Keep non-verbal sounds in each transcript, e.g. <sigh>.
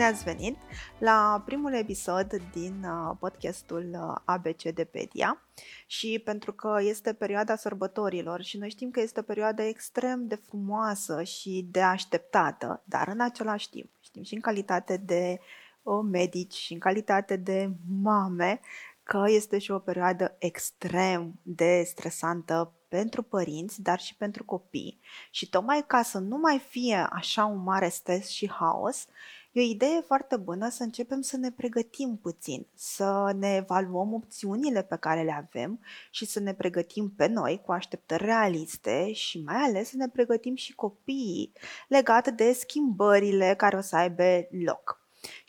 Bine ați venit la primul episod din uh, podcastul uh, ABCDpedia și pentru că este perioada sărbătorilor și noi știm că este o perioadă extrem de frumoasă și de așteptată, dar în același timp știm și în calitate de uh, medici și în calitate de mame că este și o perioadă extrem de stresantă pentru părinți, dar și pentru copii. Și tocmai ca să nu mai fie așa un mare stres și haos, e o idee foarte bună să începem să ne pregătim puțin, să ne evaluăm opțiunile pe care le avem și să ne pregătim pe noi cu așteptări realiste și mai ales să ne pregătim și copiii legate de schimbările care o să aibă loc.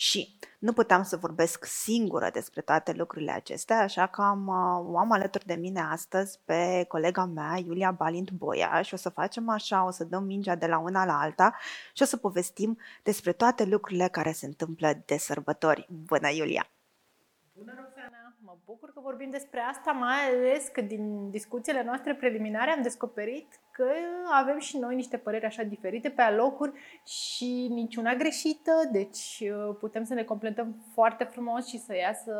Și nu puteam să vorbesc singură despre toate lucrurile acestea, așa că am, uh, o am alături de mine astăzi pe colega mea, Iulia Balint Boia, și o să facem așa, o să dăm mingea de la una la alta și o să povestim despre toate lucrurile care se întâmplă de sărbători. Bună, Iulia! Bună, Roxana! Mă bucur că vorbim despre asta, mai ales că din discuțiile noastre preliminare am descoperit că avem și noi niște păreri așa diferite pe alocuri și niciuna greșită, deci uh, putem să ne completăm foarte frumos și să iasă,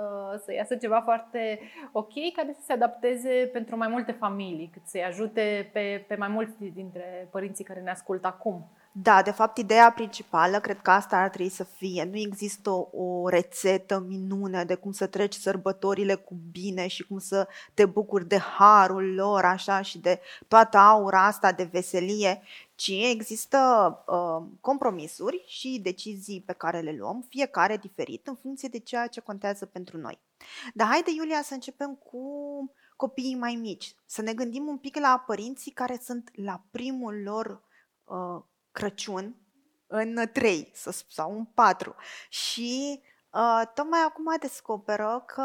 să iasă ceva foarte ok, care să se adapteze pentru mai multe familii, cât să-i ajute pe, pe mai mulți dintre părinții care ne ascultă acum. Da, de fapt, ideea principală, cred că asta ar trebui să fie. Nu există o, o rețetă minune de cum să treci sărbătorile cu bine și cum să te bucuri de harul lor, așa, și de toată aura asta de veselie, ci există uh, compromisuri și decizii pe care le luăm, fiecare diferit, în funcție de ceea ce contează pentru noi. Dar haide, Iulia, să începem cu copiii mai mici, să ne gândim un pic la părinții care sunt la primul lor uh, Crăciun în trei sau în patru. Și uh, tocmai acum descoperă că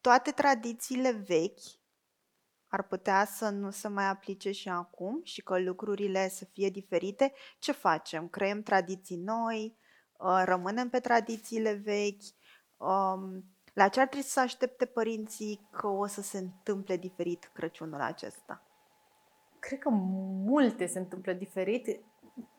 toate tradițiile vechi ar putea să nu se mai aplice și acum și că lucrurile să fie diferite. Ce facem? Creăm tradiții noi, uh, rămânem pe tradițiile vechi. Um, la ce ar trebui să aștepte părinții că o să se întâmple diferit Crăciunul acesta? Cred că multe se întâmplă diferit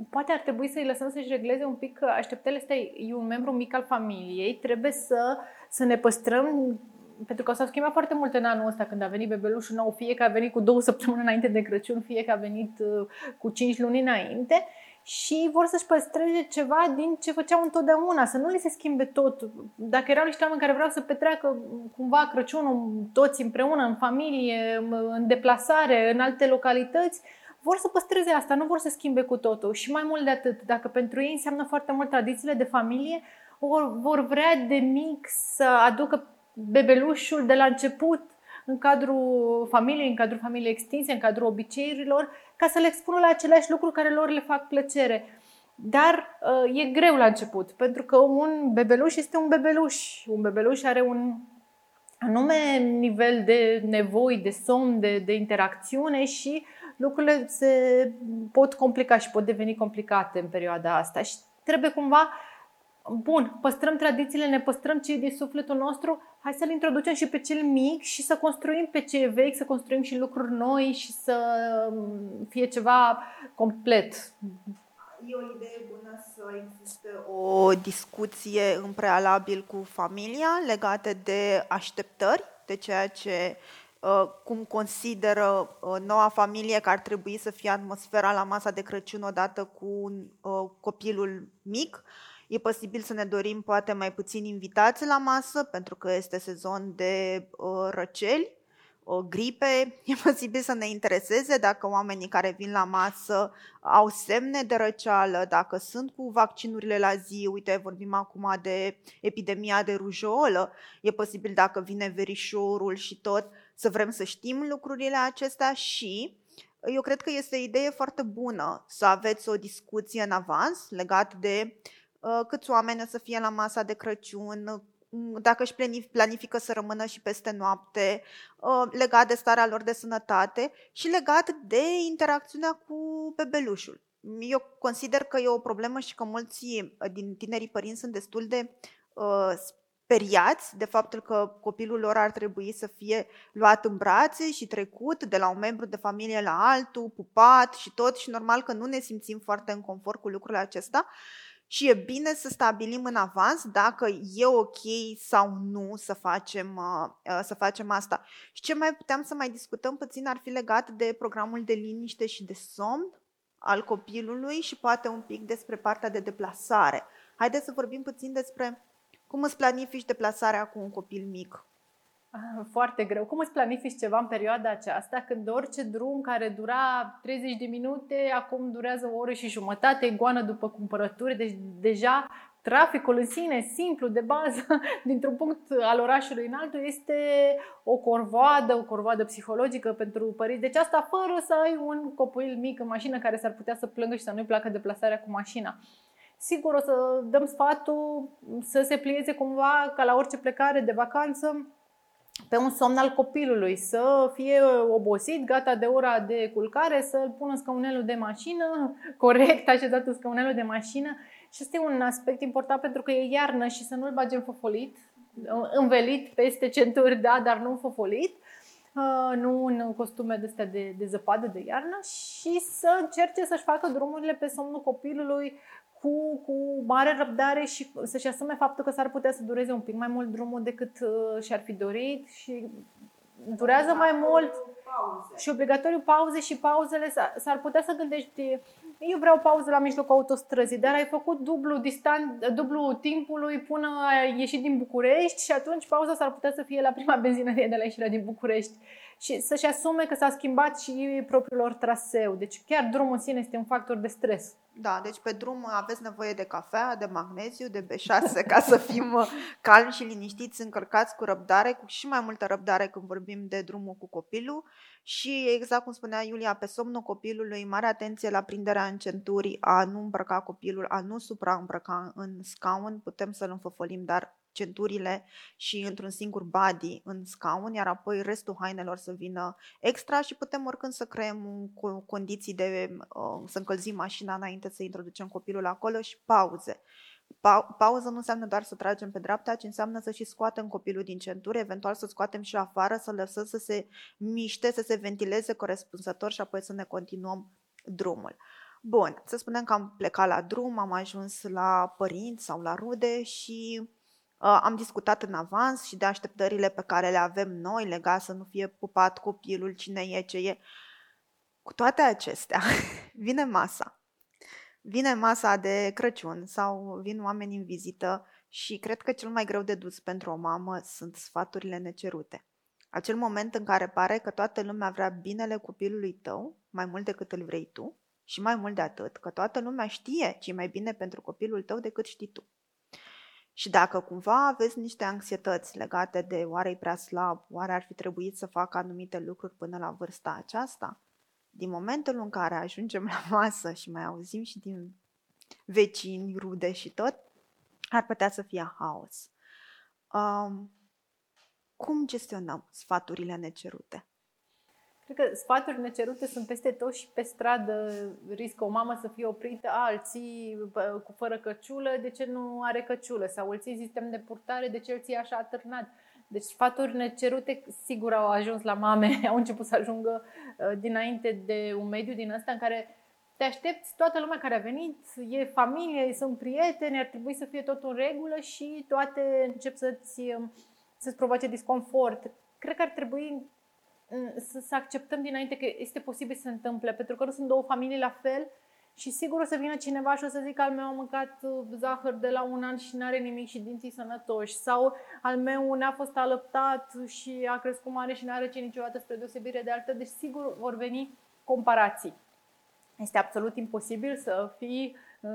poate ar trebui să-i lăsăm să-și regleze un pic că așteptările astea e un membru mic al familiei, trebuie să, să ne păstrăm pentru că s-au schimbat foarte mult în anul ăsta când a venit bebelușul nou, fie că a venit cu două săptămâni înainte de Crăciun, fie că a venit uh, cu cinci luni înainte și vor să-și păstreze ceva din ce făceau întotdeauna, să nu li se schimbe tot. Dacă erau niște oameni care vreau să petreacă cumva Crăciunul toți împreună, în familie, în deplasare, în alte localități, vor să păstreze asta, nu vor să schimbe cu totul. Și mai mult de atât, dacă pentru ei înseamnă foarte mult tradițiile de familie, vor, vor vrea de mic să aducă bebelușul de la început în cadrul familiei, în cadrul familiei extinse, în cadrul obiceiurilor, ca să le expună la aceleași lucruri care lor le fac plăcere. Dar uh, e greu la început, pentru că un bebeluș este un bebeluș. Un bebeluș are un anume nivel de nevoi, de somn, de, de interacțiune și lucrurile se pot complica și pot deveni complicate în perioada asta și trebuie cumva Bun, păstrăm tradițiile, ne păstrăm ce e din sufletul nostru, hai să-l introducem și pe cel mic și să construim pe ce e vechi, să construim și lucruri noi și să mm, fie ceva complet. E o idee bună să existe o discuție în prealabil cu familia legate de așteptări, de ceea ce Uh, cum consideră uh, noua familie că ar trebui să fie atmosfera la masa de Crăciun odată cu uh, copilul mic. E posibil să ne dorim poate mai puțini invitați la masă pentru că este sezon de răceli, gripe. <laughs> E posibil să ne intereseze dacă oamenii care vin la masă au semne de răceală, dacă sunt cu vaccinurile la zi. Uite, vorbim acum de epidemia de rujolă. E posibil dacă vine verișorul și tot să vrem să știm lucrurile acestea și eu cred că este o idee foarte bună să aveți o discuție în avans legat de uh, câți oameni o să fie la masa de Crăciun, mm, dacă își planifică să rămână și peste noapte, uh, legat de starea lor de sănătate și legat de interacțiunea cu bebelușul. Eu consider că e o problemă și că mulți din tinerii părinți sunt destul de uh, speriați de faptul că copilul lor ar trebui să fie luat în brațe și trecut de la un membru de familie la altul, pupat și tot și normal că nu ne simțim foarte în confort cu lucrul acesta și e bine să stabilim în avans dacă e ok sau nu să facem, uh, să facem asta. Și ce mai puteam să mai discutăm puțin ar fi legat de programul de liniște și de somn al copilului și poate un pic despre partea de deplasare. Haideți să vorbim puțin despre cum îți planifici deplasarea cu un copil mic. Ah, foarte greu. Cum îți planifici ceva în perioada aceasta când orice drum care dura 30 de minute, acum durează o oră și jumătate, goană după cumpărături, deci deja traficul în sine, simplu, de bază, <laughs> dintr-un punct al orașului în altul, este o corvoadă, o corvoadă psihologică pentru părinți. Deci asta fără să ai un copil mic în mașină care s-ar putea să plângă și să nu-i placă deplasarea cu mașina. Sigur, o să dăm sfatul să se plieze cumva ca la orice plecare de vacanță pe un somn al copilului, să fie obosit, gata de ora de culcare, să-l pună în scaunelul de mașină, <laughs> corect așezat în scaunelul de mașină. Și este un aspect important pentru că e iarnă și să nu-l bagem fofolit, învelit peste centuri, da, dar nu fofolit, uh, nu în costume de de, de zăpadă de iarnă și să încerce să-și facă drumurile pe somnul copilului cu, cu mare răbdare și să-și asume faptul că s-ar putea să dureze un pic mai mult drumul decât uh, și-ar fi dorit și durează mai mult pauze. și obligatoriu pauze și pauzele s-ar putea să gândești eu vreau pauză la mijlocul autostrăzii, dar ai făcut dublu, distan, dublu timpului până ai ieșit din București și atunci pauza s-ar putea să fie la prima benzinărie de la ieșirea din București și să-și asume că s-a schimbat și propriul lor traseu. Deci chiar drumul în sine este un factor de stres. Da, deci pe drum aveți nevoie de cafea, de magneziu, de B6 <laughs> ca să fim uh, calmi și liniștiți, încărcați cu răbdare, cu și mai multă răbdare când vorbim de drumul cu copilul și exact cum spunea Iulia, pe somnul copilului, mare atenție la prinderea în centuri, a nu îmbrăca copilul, a nu supraîmbrăca în scaun, putem să-l înfăfălim, dar centurile și într-un singur body în scaun, iar apoi restul hainelor să vină extra și putem oricând să creăm condiții de uh, să încălzim mașina înainte să introducem copilul acolo și pauze. Pa- pauză nu înseamnă doar să tragem pe dreapta, ci înseamnă să și scoatem copilul din centură, eventual să scoatem și afară, să lăsăm să se miște, să se ventileze corespunzător și apoi să ne continuăm drumul. Bun, să spunem că am plecat la drum, am ajuns la părinți sau la rude și Uh, am discutat în avans și de așteptările pe care le avem noi legat să nu fie pupat copilul, cine e, ce e. Cu toate acestea, <laughs> vine masa. Vine masa de Crăciun sau vin oameni în vizită și cred că cel mai greu de dus pentru o mamă sunt sfaturile necerute. Acel moment în care pare că toată lumea vrea binele copilului tău mai mult decât îl vrei tu și mai mult de atât, că toată lumea știe ce mai bine pentru copilul tău decât știi tu. Și dacă cumva aveți niște anxietăți legate de oare e prea slab, oare ar fi trebuit să facă anumite lucruri până la vârsta aceasta, din momentul în care ajungem la masă și mai auzim și din vecini, rude și tot, ar putea să fie haos. Um, cum gestionăm sfaturile necerute? Cred că sfaturi necerute sunt peste tot și pe stradă. Riscă o mamă să fie oprită, alții cu fără căciulă, de ce nu are căciulă? Sau îl ții sistem de purtare, de ce îl ții așa atârnat? Deci sfaturi necerute sigur au ajuns la mame, <laughs> au început să ajungă uh, dinainte de un mediu din ăsta în care te aștepți, toată lumea care a venit, e familie, sunt prieteni, ar trebui să fie tot în regulă și toate încep să-ți, um, să-ți provoace disconfort. Cred că ar trebui să, să acceptăm dinainte că este posibil să se întâmple, pentru că nu sunt două familii la fel și sigur o să vină cineva și o să zică al meu a mâncat uh, zahăr de la un an și nu are nimic și dinții sănătoși sau al meu n-a fost alăptat și a crescut mare și nu are ce niciodată spre deosebire de altă, deci sigur vor veni comparații. Este absolut imposibil să fii uh,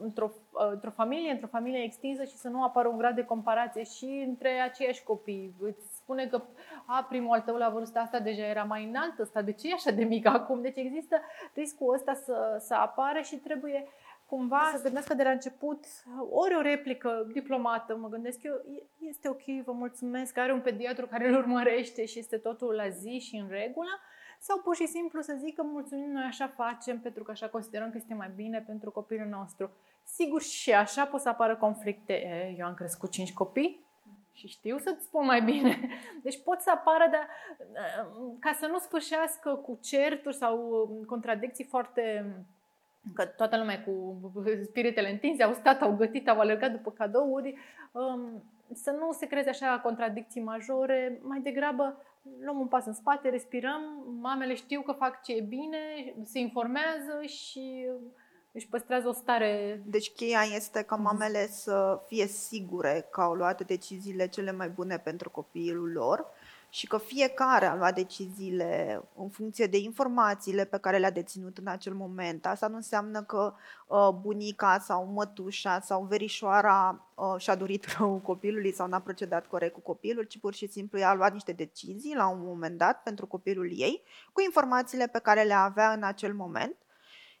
într-o, uh, într-o familie, într-o familie extinsă și să nu apară un grad de comparație și între aceiași copii. Îți spune că a, primul al tău la vârsta asta deja era mai înalt, ăsta de ce e așa de mic acum? Deci există riscul ăsta să, să apară și trebuie cumva să gândească de la început ori o replică diplomată, mă gândesc eu, este ok, vă mulțumesc, are un pediatru care îl urmărește și este totul la zi și în regulă, sau pur și simplu să zică mulțumim, noi așa facem pentru că așa considerăm că este mai bine pentru copilul nostru. Sigur și așa pot să apară conflicte. Eu am crescut cinci copii, și știu să-ți spun mai bine. <laughs> Deci pot să apară, dar ca să nu sfârșească cu certuri sau contradicții foarte că toată lumea cu <laughs> spiritele întinse, au stat, au gătit, au alergat după cadouri, um, să nu se creeze așa contradicții majore, mai degrabă luăm un pas în spate, respirăm, mamele știu că fac ce e bine, se informează și își păstrează o stare... Deci cheia este ca mamele să fie sigure că au luat deciziile cele mai bune pentru copilul lor și că fiecare a luat deciziile în funcție de informațiile pe care le-a deținut în acel moment. Asta nu înseamnă că uh, bunica sau mătușa sau verișoara uh, și-a dorit rău copilului sau n-a procedat corect cu copilul, ci pur și simplu ea a luat niște decizii la un moment dat pentru copilul ei cu informațiile pe care le avea în acel moment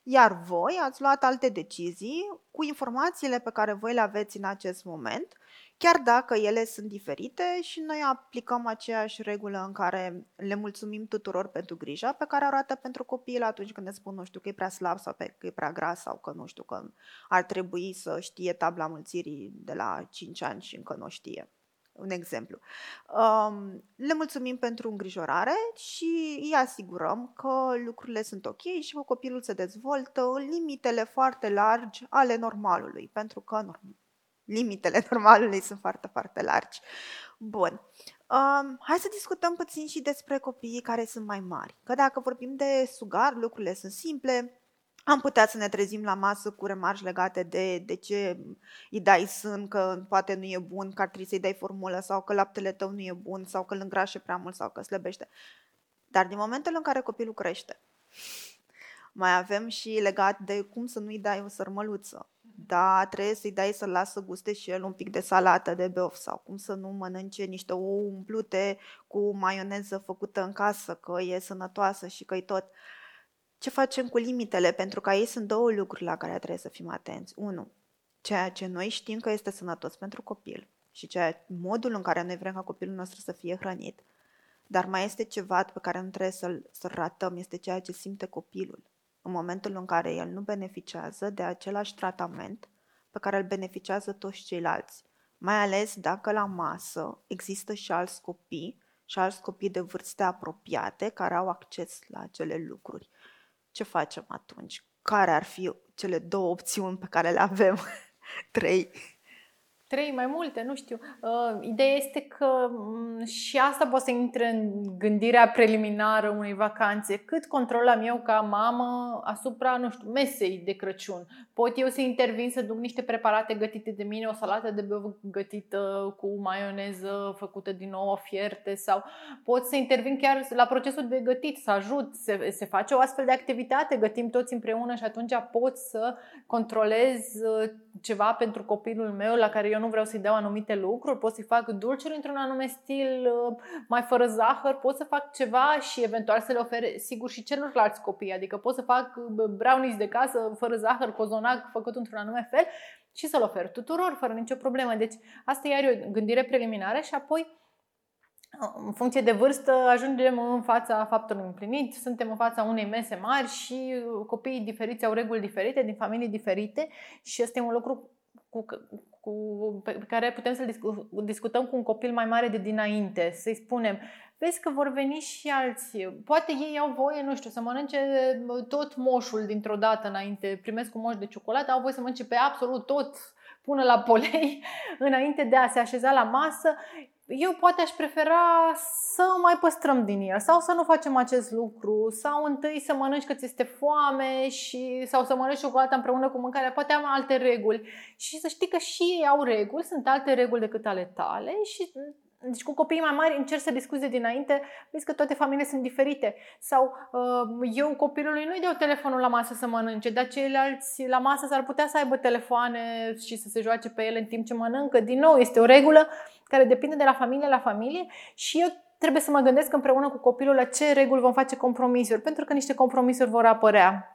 iar voi ați luat alte decizii cu informațiile pe care voi le aveți în acest moment, chiar dacă ele sunt diferite și noi aplicăm aceeași regulă în care le mulțumim tuturor pentru grija pe care arată pentru copil atunci când ne spun, nu știu, că e prea slab sau că e prea gras sau că nu știu, că ar trebui să știe tabla mulțirii de la 5 ani și încă nu știe un exemplu. Um, le mulțumim pentru îngrijorare și îi asigurăm că lucrurile sunt ok și că copilul se dezvoltă în limitele foarte largi ale normalului, pentru că limitele <laughs> normalului sunt foarte, foarte largi. Bun. Um, hai să discutăm puțin și despre copiii care sunt mai mari. Că dacă vorbim de sugar, lucrurile sunt simple, am putea să ne trezim la masă cu remarci legate de de ce îi dai sân, că poate nu e bun, că ar trebui să-i dai formulă sau că laptele tău nu e bun sau că îl îngrașe prea mult sau că slăbește. Dar din momentul în care copilul crește, mai avem și legat de cum să nu-i dai o sărmăluță. Da, trebuie să-i dai să lasă guste și el un pic de salată de beof sau cum să nu mănânce niște ouă umplute cu maioneză făcută în casă, că e sănătoasă și că e tot. Uh, ce facem cu limitele? Pentru că aici sunt două lucruri la care trebuie să fim atenți. Unu, ceea ce noi știm că este sănătos pentru copil și ceea, modul în care noi vrem ca copilul nostru să fie hrănit. Dar mai este ceva pe care nu trebuie să-l, să ratăm, este ceea ce simte copilul. În momentul în care el nu beneficiază de același tratament pe care îl beneficiază toți ceilalți. Mai ales dacă la masă există și alți copii și alți copii de vârste apropiate care au acces la acele lucruri ce facem atunci? Care ar fi cele două opțiuni pe care le avem? <laughs> Trei. Trei, mai multe, nu știu. Uh, ideea este că um, și asta poate să intre în gândirea preliminară unei vacanțe. Cât control am eu ca mamă asupra, nu știu, mesei de Crăciun? Pot eu să intervin să duc niște preparate gătite de mine, o salată de bău gătită cu maioneză făcută din nou fierte sau pot să intervin chiar la procesul de gătit, să ajut, se, se face o astfel de activitate, gătim toți împreună și atunci pot să controlez uh, ceva pentru copilul meu la care eu nu vreau să-i dau anumite lucruri, pot să-i fac dulciuri într-un anume stil, uh, mai fără zahăr, pot să fac ceva și eventual să le ofere sigur și celorlalți copii, adică pot să fac uh, brownies de casă fără zahăr, cozonac făcut într-un anume fel și să-l ofer tuturor fără nicio problemă. Deci asta e o gândire preliminară și apoi în funcție de vârstă ajungem în fața faptului împlinit, suntem în fața unei mese mari și copiii diferiți au reguli diferite, din familii diferite și este un lucru cu, cu, pe care putem să-l discutăm cu un copil mai mare de dinainte, să-i spunem, vezi că vor veni și alții, poate ei au voie, nu știu, să mănânce tot moșul dintr-o dată înainte, primesc un moș de ciocolată, au voie să mănânce pe absolut tot până la polei <laughs> înainte de a se așeza la masă eu poate aș prefera să mai păstrăm din el sau să nu facem acest lucru sau întâi să mănânci că ți este foame și, sau să mănânci ciocolată împreună cu mâncarea, poate am alte reguli. Și să știi că și ei au reguli, sunt alte reguli decât ale tale și deci cu copiii mai mari încerc să discuți dinainte, vezi că toate familiile sunt diferite. Sau uh, eu copilului nu-i dau telefonul la masă să mănânce, dar ceilalți la masă s-ar putea să aibă telefoane și să se joace pe ele în timp ce mănâncă. Din nou, este o regulă care depinde de la familie la familie și eu trebuie să mă gândesc împreună cu copilul la ce reguli vom face compromisuri, pentru că niște compromisuri vor apărea.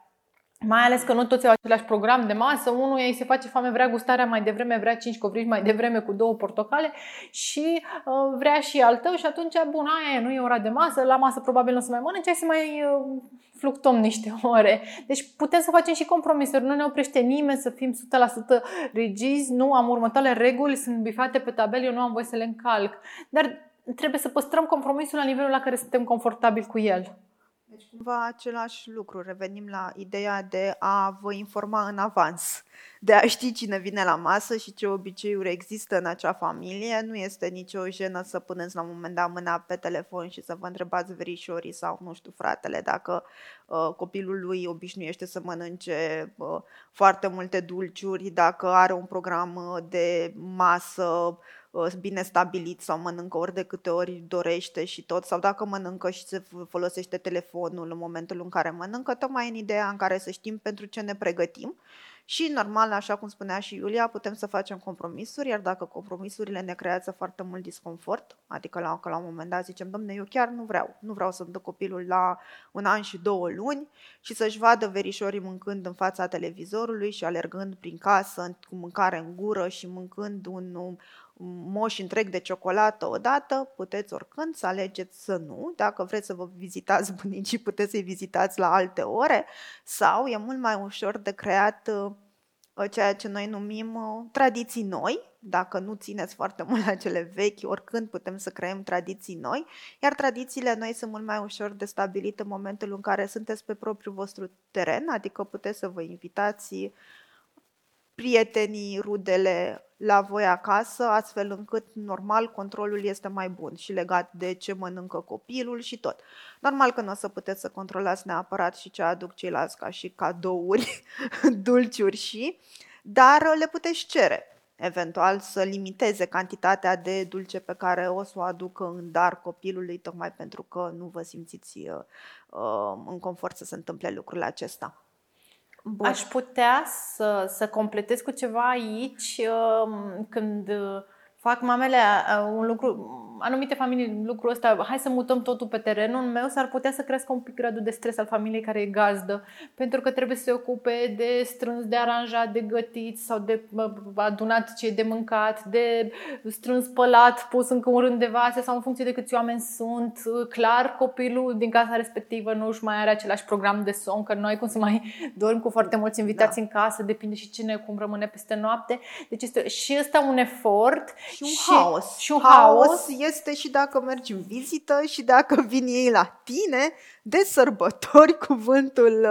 Mai ales că nu toți au același program de masă, unul ei se face foame, vrea gustarea mai devreme, vrea 5 covrici mai devreme cu două portocale și uh, vrea și al tău și atunci, bun, aia nu e ora de masă, la masă probabil nu o să mai mănânce, să mai uh, fluctuăm niște <laughs> ore. Deci putem să facem și compromisuri, nu ne oprește nimeni să fim 100% rigizi, nu am următoarele reguli, sunt bifate pe tabel, eu nu am voie să le încalc. Dar trebuie să păstrăm compromisul la nivelul la care suntem confortabili cu el. Deci cumva același lucru. Revenim la ideea de a vă informa în avans, de a ști cine vine la masă și ce obiceiuri există în acea familie. Nu este nicio jenă să puneți la un moment dat mâna pe telefon și să vă întrebați verișorii sau, nu știu, fratele, dacă uh, copilul lui obișnuiește să mănânce uh, foarte multe dulciuri, dacă are un program uh, de masă Uh, bine stabilit sau mănâncă ori de câte ori dorește și tot, sau dacă mănâncă și se folosește telefonul în momentul în care mănâncă, tocmai în ideea în care să știm pentru ce ne pregătim. Și normal, așa cum spunea și Iulia, putem să facem compromisuri, iar dacă compromisurile ne creează foarte mult disconfort, adică la, că la un moment dat zicem, domne, eu chiar nu vreau, nu vreau să-mi dă copilul la un an și două luni și să-și vadă verișorii mâncând în fața televizorului și alergând prin casă cu mâncare în gură și mâncând un, un moș întreg de ciocolată odată, puteți oricând să alegeți să nu. Dacă vreți să vă vizitați <laughs> bunicii, puteți să-i vizitați la alte ore. Sau e mult mai ușor de creat uh, ceea ce noi numim uh, tradiții noi, dacă nu țineți foarte mult la cele vechi, oricând putem să creăm tradiții noi, iar tradițiile noi sunt mult mai ușor de stabilit în momentul în care sunteți pe propriul vostru teren, adică puteți să vă invitați prietenii, rudele la voi acasă, astfel încât normal controlul este mai bun și legat de ce mănâncă copilul și tot. Normal că nu o să puteți să controlați neapărat și ce aduc ceilalți ca și cadouri, <laughs> dulciuri și, dar le puteți cere eventual să limiteze cantitatea de dulce pe care o să o aducă în dar copilului, tocmai pentru că nu vă simțiți uh, uh în confort să se întâmple lucrul acesta. Bun. Aș putea să, să completez cu ceva aici um, când fac mamele un lucru, anumite familii lucrul ăsta, hai să mutăm totul pe terenul meu, s-ar putea să crească un pic gradul de stres al familiei care e gazdă, pentru că trebuie să se ocupe de strâns, de aranjat, de gătit sau de adunat ce e de mâncat, de strâns spălat, pus încă un rând de vase sau în funcție de câți oameni sunt. Clar, copilul din casa respectivă nu își mai are același program de somn, că noi cum să mai dorm cu foarte mulți invitați da. în casă, depinde și cine cum rămâne peste noapte. Deci este și ăsta un efort și un și, haos. Și un haos. haos este și dacă mergi în vizită și dacă <laughs> vin ei la tine de sărbători, <laughs> cuvântul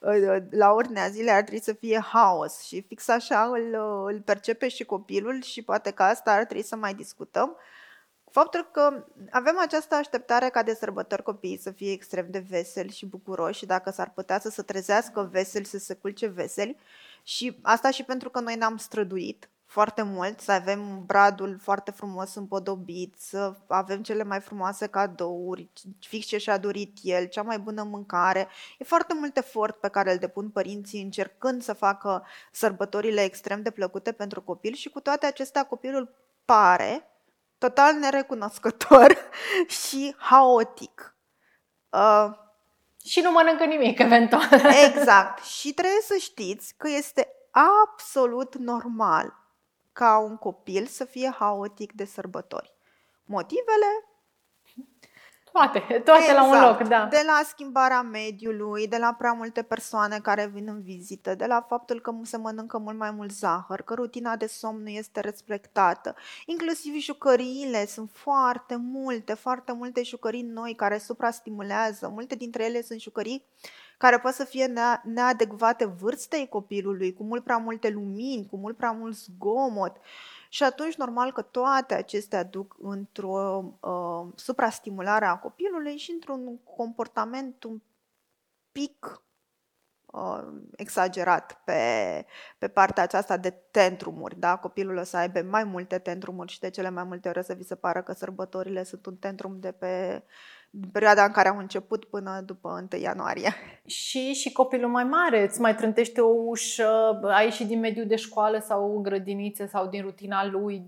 uh, uh, la ordinea zilei ar trebui să fie haos și fix așa îl, uh, îl percepe și copilul și poate că asta ar trebui să mai discutăm. Faptul că avem această așteptare ca de sărbători copiii să fie extrem de veseli și bucuroși și dacă s-ar putea să se trezească veseli, să se culce veseli și asta și pentru că noi ne-am străduit foarte mult, să avem bradul foarte frumos împodobit, să avem cele mai frumoase cadouri, fix ce și-a dorit el, cea mai bună mâncare. E foarte mult efort pe care îl depun părinții încercând să facă sărbătorile extrem de plăcute pentru copil și cu toate acestea copilul pare total nerecunoscător <laughs> și haotic. Uh, și nu mănâncă nimic, eventual. Exact. Și trebuie să știți că este absolut normal ca un copil să fie haotic de sărbători. Motivele? Toate, toate exact. la un exact. loc, da. De la schimbarea mediului, de la prea multe persoane care vin în vizită, de la faptul că se mănâncă mult mai mult zahăr, că rutina de somn nu este respectată. Inclusiv jucăriile, sunt foarte multe, foarte multe jucării noi care suprastimulează. Multe dintre ele sunt jucării care pot să fie neadecvate vârstei copilului, cu mult prea multe lumini, cu mult prea mult zgomot. Și atunci, normal că toate acestea duc într-o uh, suprastimulare a copilului și într-un comportament un pic uh, exagerat pe, pe partea aceasta de tentrumuri. Da? Copilul o să aibă mai multe tentrumuri și de cele mai multe ori o să vi se pară că sărbătorile sunt un tentrum de pe perioada în care am început până după 1 ianuarie. Și, și copilul mai mare îți mai trântește o ușă, ai ieșit din mediul de școală sau grădiniță sau din rutina lui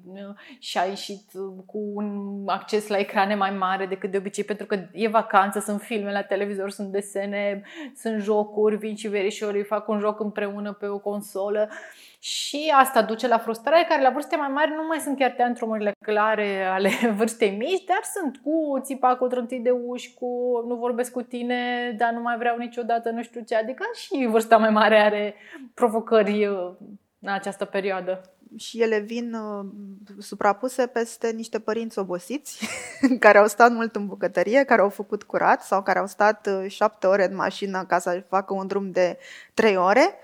și ai ieșit cu un acces la ecrane mai mare decât de obicei, pentru că e vacanță, sunt filme la televizor, sunt desene, sunt jocuri, vin și verișorii, fac un joc împreună pe o consolă. Și asta duce la frustrare, care la vârste mai mari nu mai sunt chiar teantrumurile clare ale <laughs> vârstei mici, dar sunt cu țipa, cu trântit de uși, cu nu vorbesc cu tine, dar nu mai vreau niciodată, nu știu ce. Adică și vârsta mai mare are provocări uh, în această perioadă. și ele vin uh, suprapuse peste niște părinți obosiți <laughs> care au stat mult în bucătărie, care au făcut curat sau care au stat uh, șapte ore în mașină ca să facă un drum de trei ore.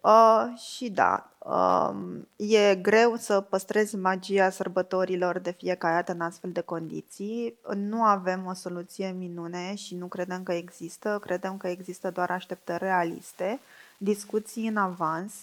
Uh, și da, uh, e greu să păstrezi magia sărbătorilor de fiecare dată în astfel de condiții. Nu avem o soluție minune și nu credem că există. Credem că există doar așteptări realiste, discuții în avans,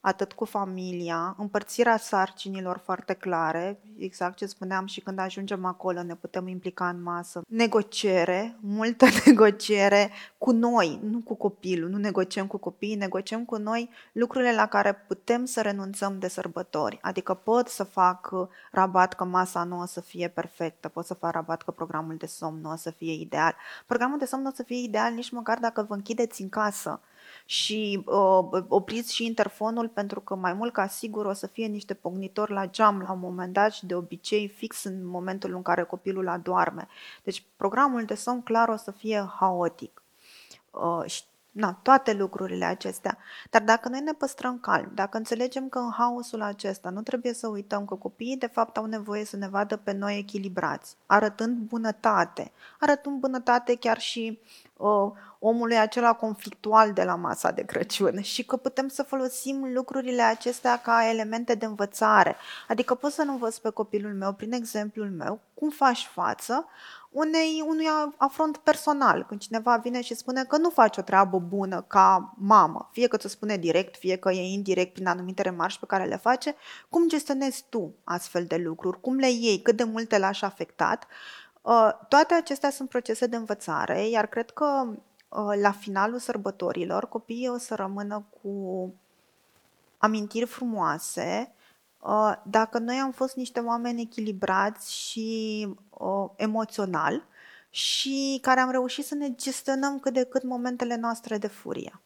atât cu familia, împărțirea sarcinilor foarte clare, exact ce spuneam și când ajungem acolo ne putem implica în masă. Negociere, multă <laughs> negociere cu noi, nu cu copilul, nu negociem cu copiii, negociem cu noi lucrurile la care putem să renunțăm de sărbători. Adică pot să fac rabat că masa nu o să fie perfectă, pot să fac rabat că programul de somn nu o să fie ideal. Programul de somn nu o să fie ideal nici măcar dacă vă închideți în casă și uh, opriți și interfonul pentru că mai mult ca sigur o să fie niște pognitori la geam la un moment dat și de obicei fix în momentul în care copilul adorme. Deci programul de somn clar o să fie haotic. Uh, și Na, toate lucrurile acestea. Dar dacă noi ne păstrăm calm, dacă înțelegem că în haosul acesta nu trebuie să uităm că copiii de fapt au nevoie să ne vadă pe noi echilibrați, arătând bunătate, arătând bunătate chiar și uh, omului acela conflictual de la masa de Crăciun <laughs> și că putem să folosim lucrurile acestea ca elemente de învățare. Adică pot să nu învăț pe copilul meu, prin exemplul meu, cum faci față unei, unui afront personal, când cineva vine și spune că nu faci o treabă bună ca mamă, fie că ți-o spune direct, fie că e indirect prin anumite remarci pe care le face, cum gestionezi tu astfel de lucruri, cum le iei, cât de mult te lași afectat. Uh, toate acestea sunt procese de învățare, iar cred că uh, la finalul sărbătorilor copiii o să rămână cu amintiri frumoase, Uh, dacă noi am fost niște oameni echilibrați și uh, emoțional și care am reușit să ne gestionăm cât de cât momentele noastre de furie.